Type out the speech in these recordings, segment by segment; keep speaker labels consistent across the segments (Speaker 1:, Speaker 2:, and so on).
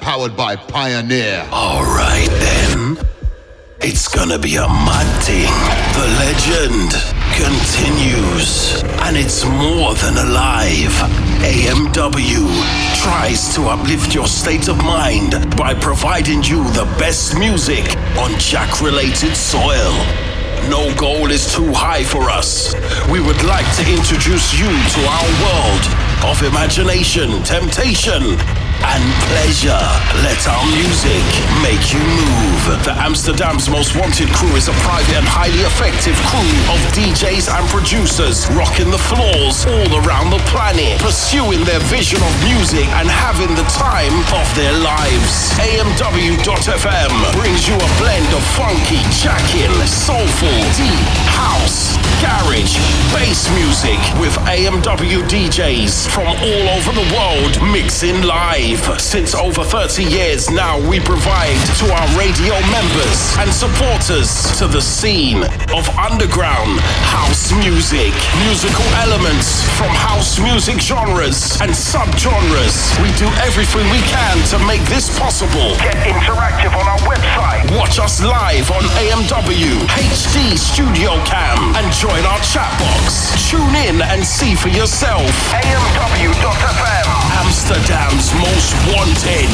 Speaker 1: powered by Pioneer.
Speaker 2: Alright then. It's gonna be a mad thing. The legend continues. And it's more than alive. AMW tries to uplift your state of mind by providing you the best music on Jack related soil. No goal is too high for us. We would like to introduce you to our world of imagination, temptation, and pleasure. Let our music make you move. The Amsterdam's most wanted crew is a private and highly effective crew of DJs and producers rocking the floors all around the planet, pursuing their vision of music and having the time of their lives. AMW.FM brings you a blend of funky, jacking, soulful, deep, house, garage, bass music with AMW DJs from all over the world mixing live. Since over 30 years now, we provide to our radio members and supporters to the scene of underground house music, musical elements from house music genres and subgenres. We do everything we can to make this possible. Get interactive on our website. Watch us live on AMW HD Studio Cam and join our chat box. Tune in and see for yourself. AMW.FM. Amsterdam's most wanted.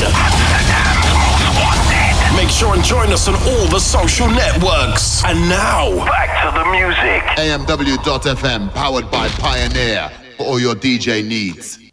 Speaker 2: Make sure and join us on all the social networks. And now, back to the music.
Speaker 1: AMW.FM, powered by Pioneer, for all your DJ needs.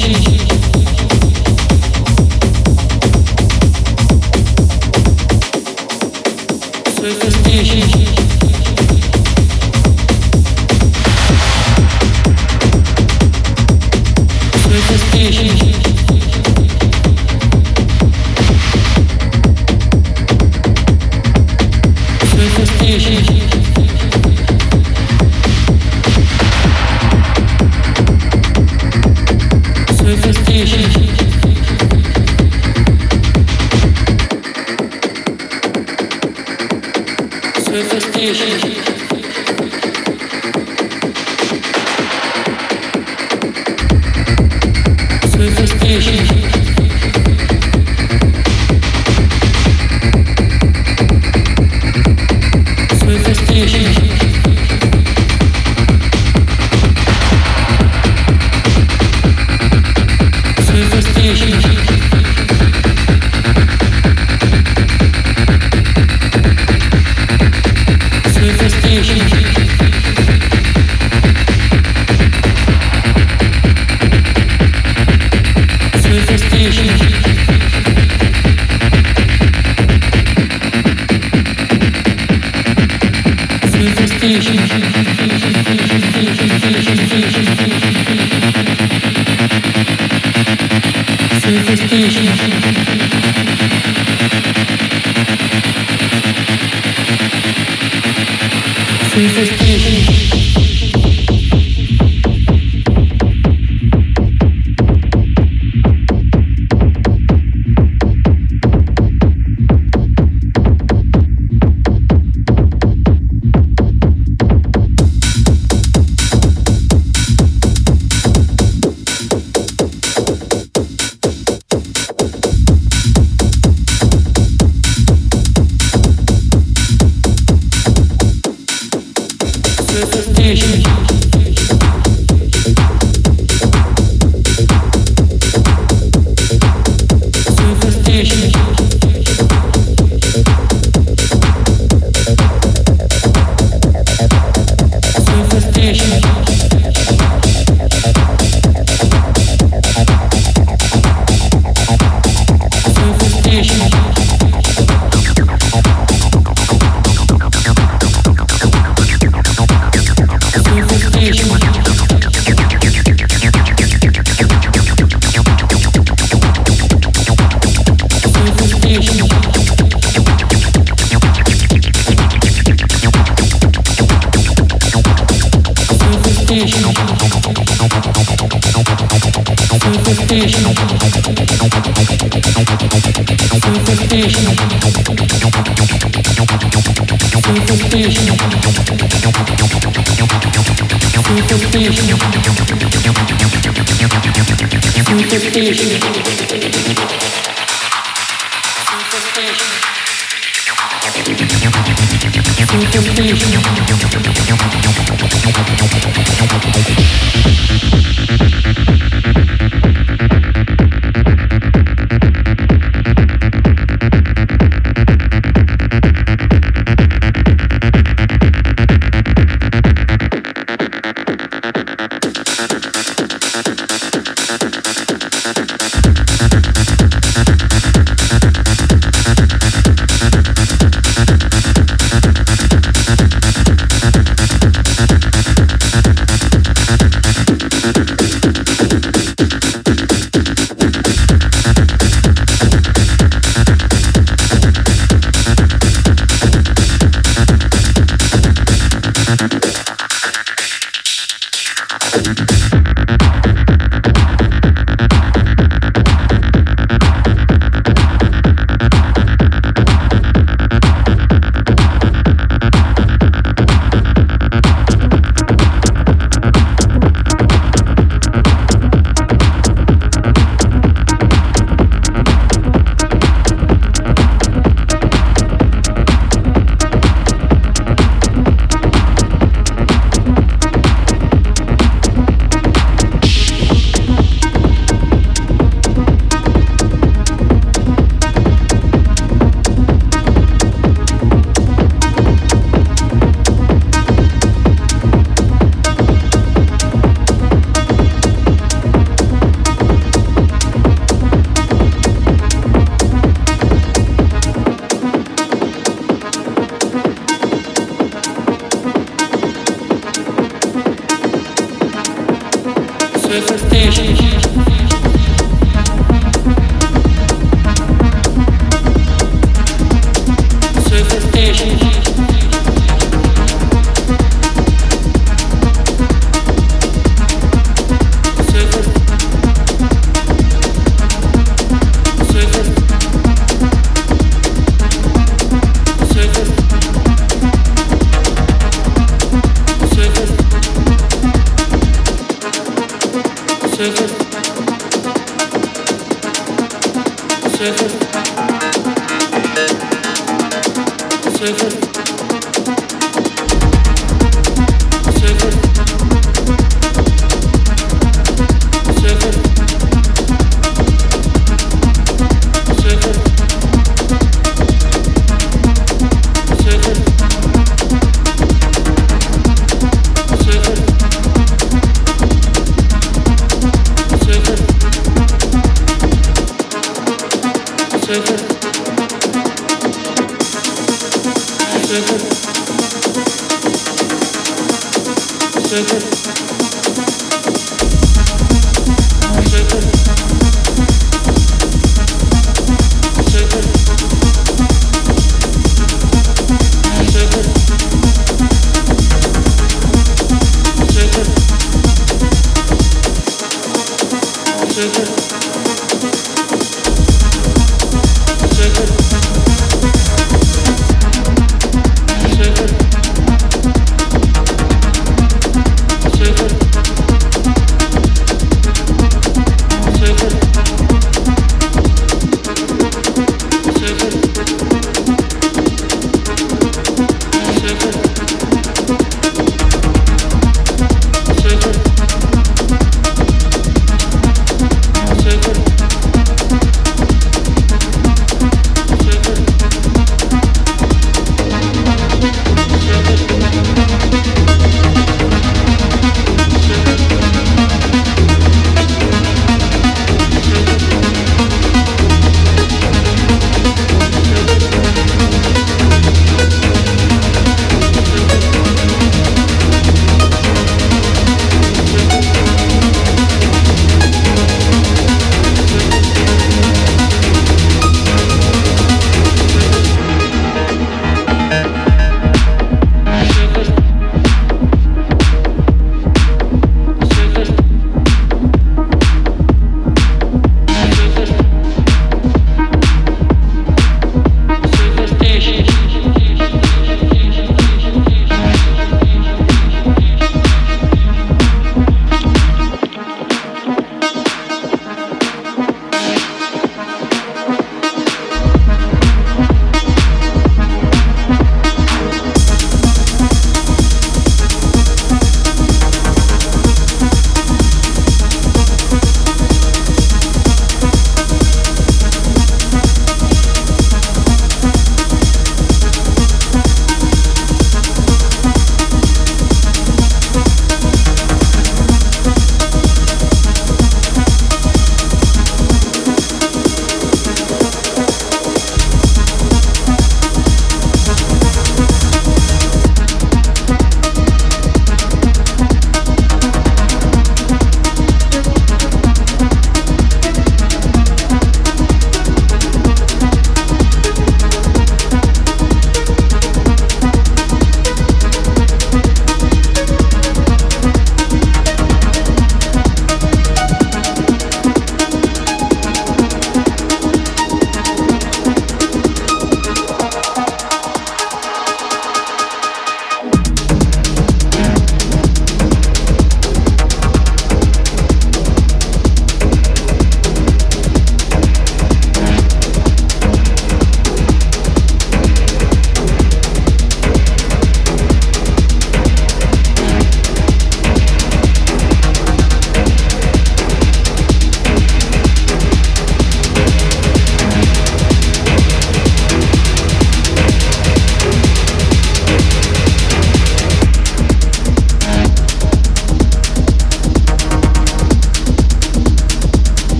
Speaker 3: Thank you.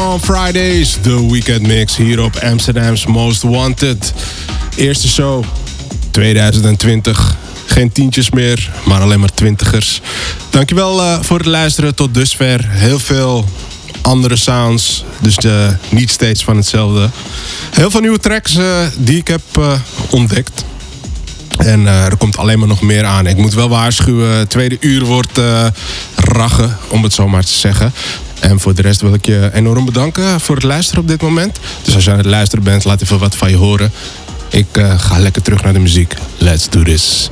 Speaker 3: On Fridays, de weekend mix hier op Amsterdam's Most Wanted. Eerste show 2020. Geen tientjes meer, maar alleen maar twintigers. Dankjewel uh, voor het luisteren tot dusver. Heel veel andere sounds, dus uh, niet steeds van hetzelfde. Heel veel nieuwe tracks uh, die ik heb ontdekt. En er komt alleen maar nog meer aan. Ik moet wel waarschuwen, tweede uur wordt uh, om het zo maar te zeggen. En voor de rest wil ik je enorm bedanken voor het luisteren op dit moment. Dus als je aan het luisteren bent, laat even wat van je horen. Ik uh, ga lekker terug naar de muziek. Let's do this.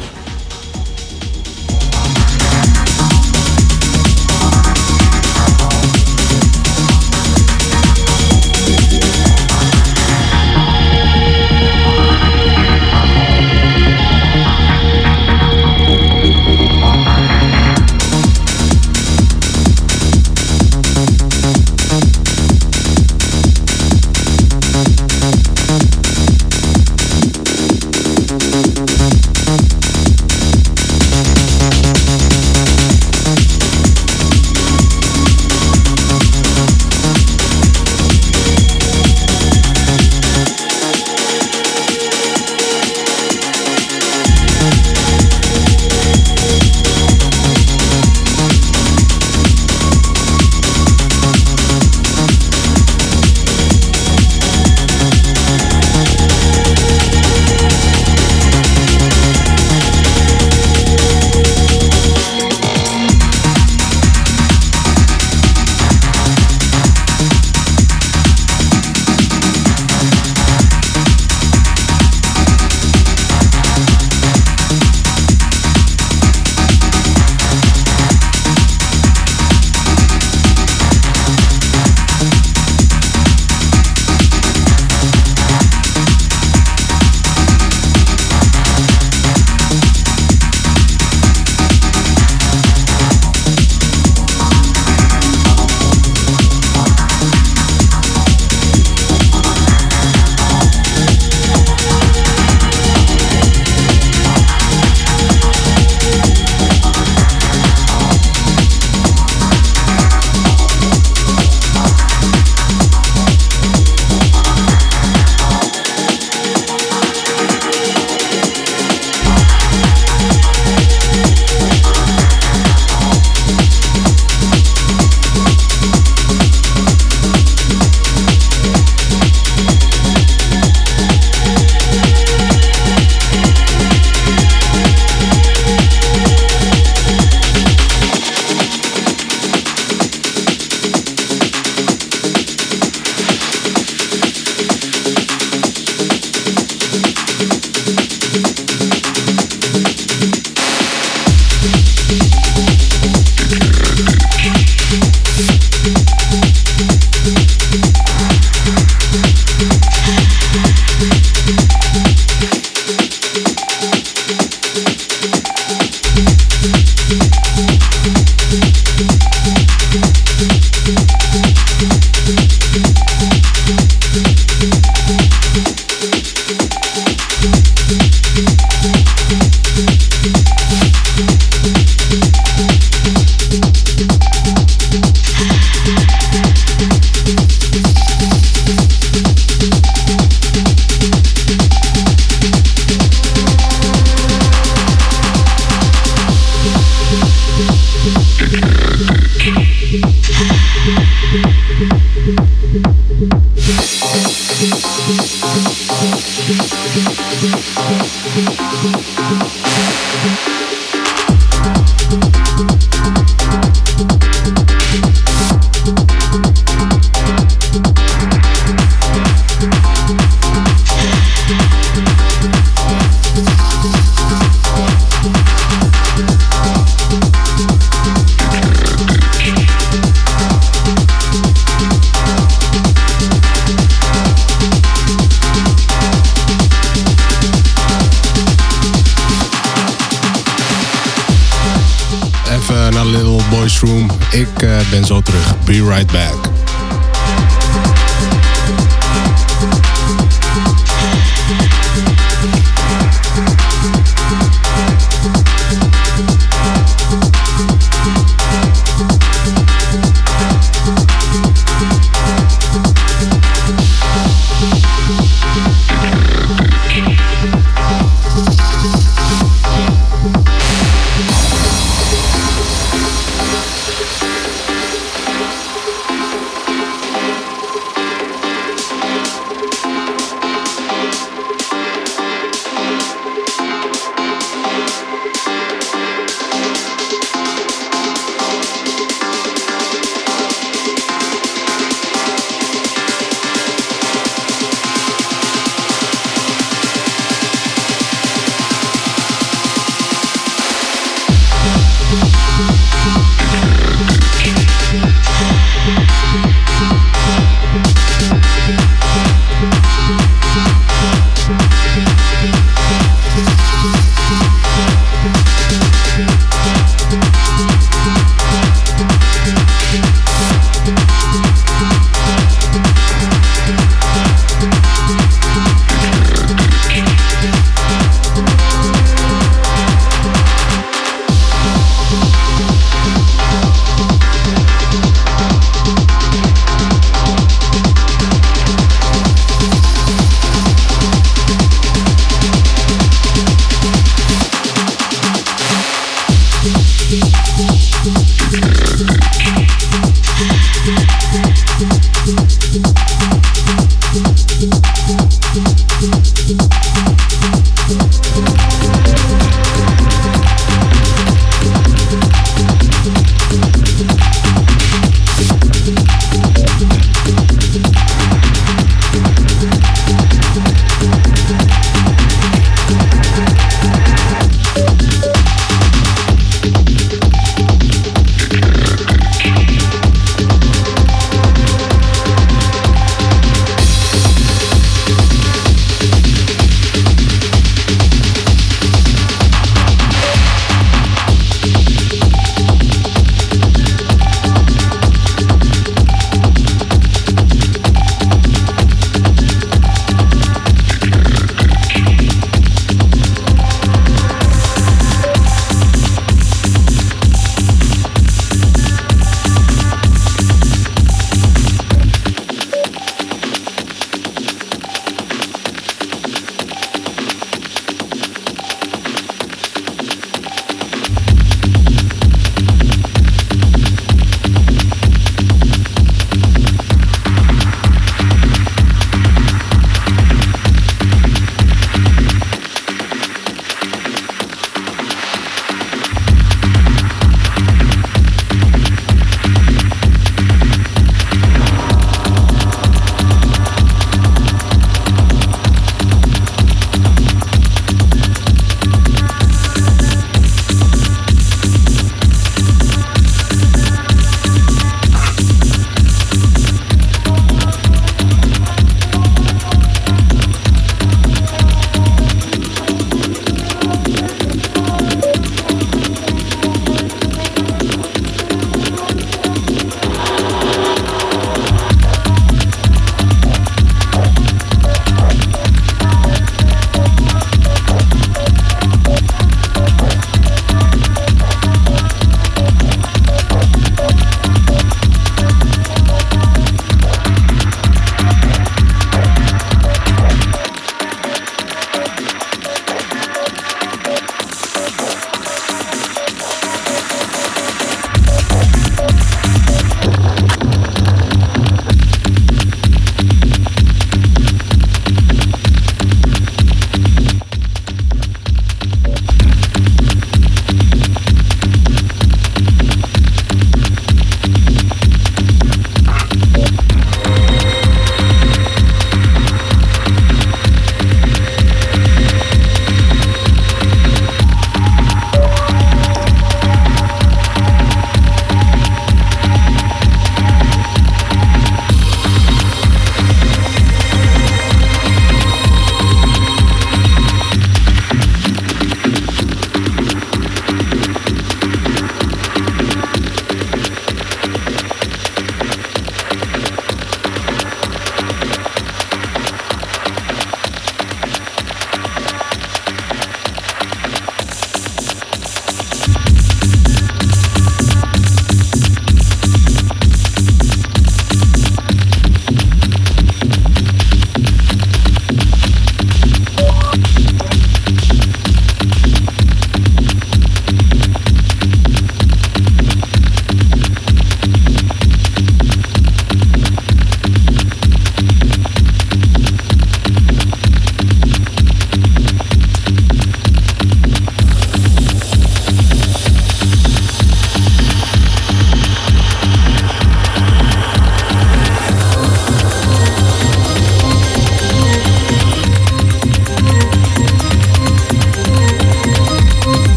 Speaker 4: right back.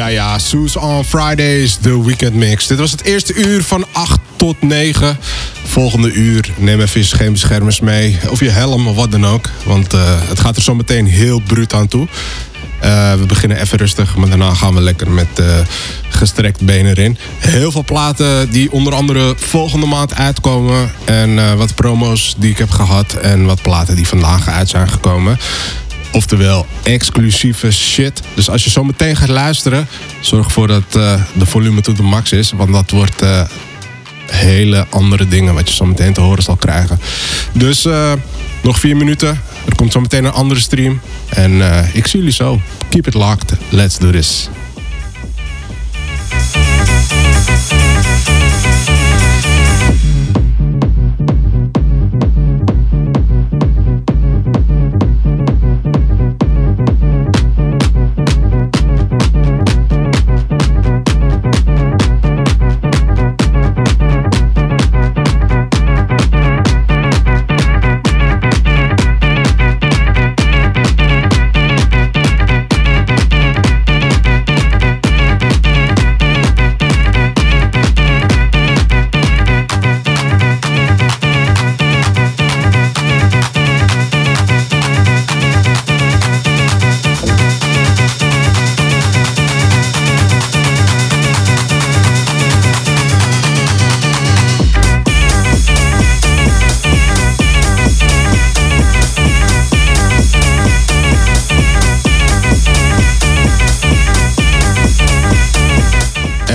Speaker 3: Ja, ja, Soes on Fridays, de Weekend Mix. Dit was het eerste uur van 8 tot 9. Volgende uur neem even je schermbeschermers mee. Of je helm of wat dan ook. Want uh, het gaat er zo meteen heel bruut aan toe. Uh, we beginnen even rustig, maar daarna gaan we lekker met uh, gestrekt benen erin. Heel veel platen die onder andere volgende maand uitkomen. En wat promo's die ik heb gehad. En wat platen die vandaag uit zijn gekomen. Oftewel exclusieve shit. Dus als je zo meteen gaat luisteren, zorg ervoor dat uh, de volume tot de max is. Want dat wordt uh, hele andere dingen wat je zo meteen te horen zal krijgen. Dus uh, nog vier minuten. Er komt zo meteen een andere stream. En ik zie jullie zo. Keep it locked. Let's do this.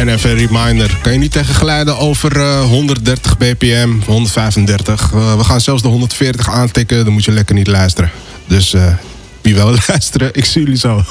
Speaker 3: En even een reminder, kan je niet tegen glijden over uh, 130 bpm, 135. Uh, we gaan zelfs de 140 aantikken, dan moet je lekker niet luisteren. Dus uh, wie wel luisteren, ik zie jullie zo.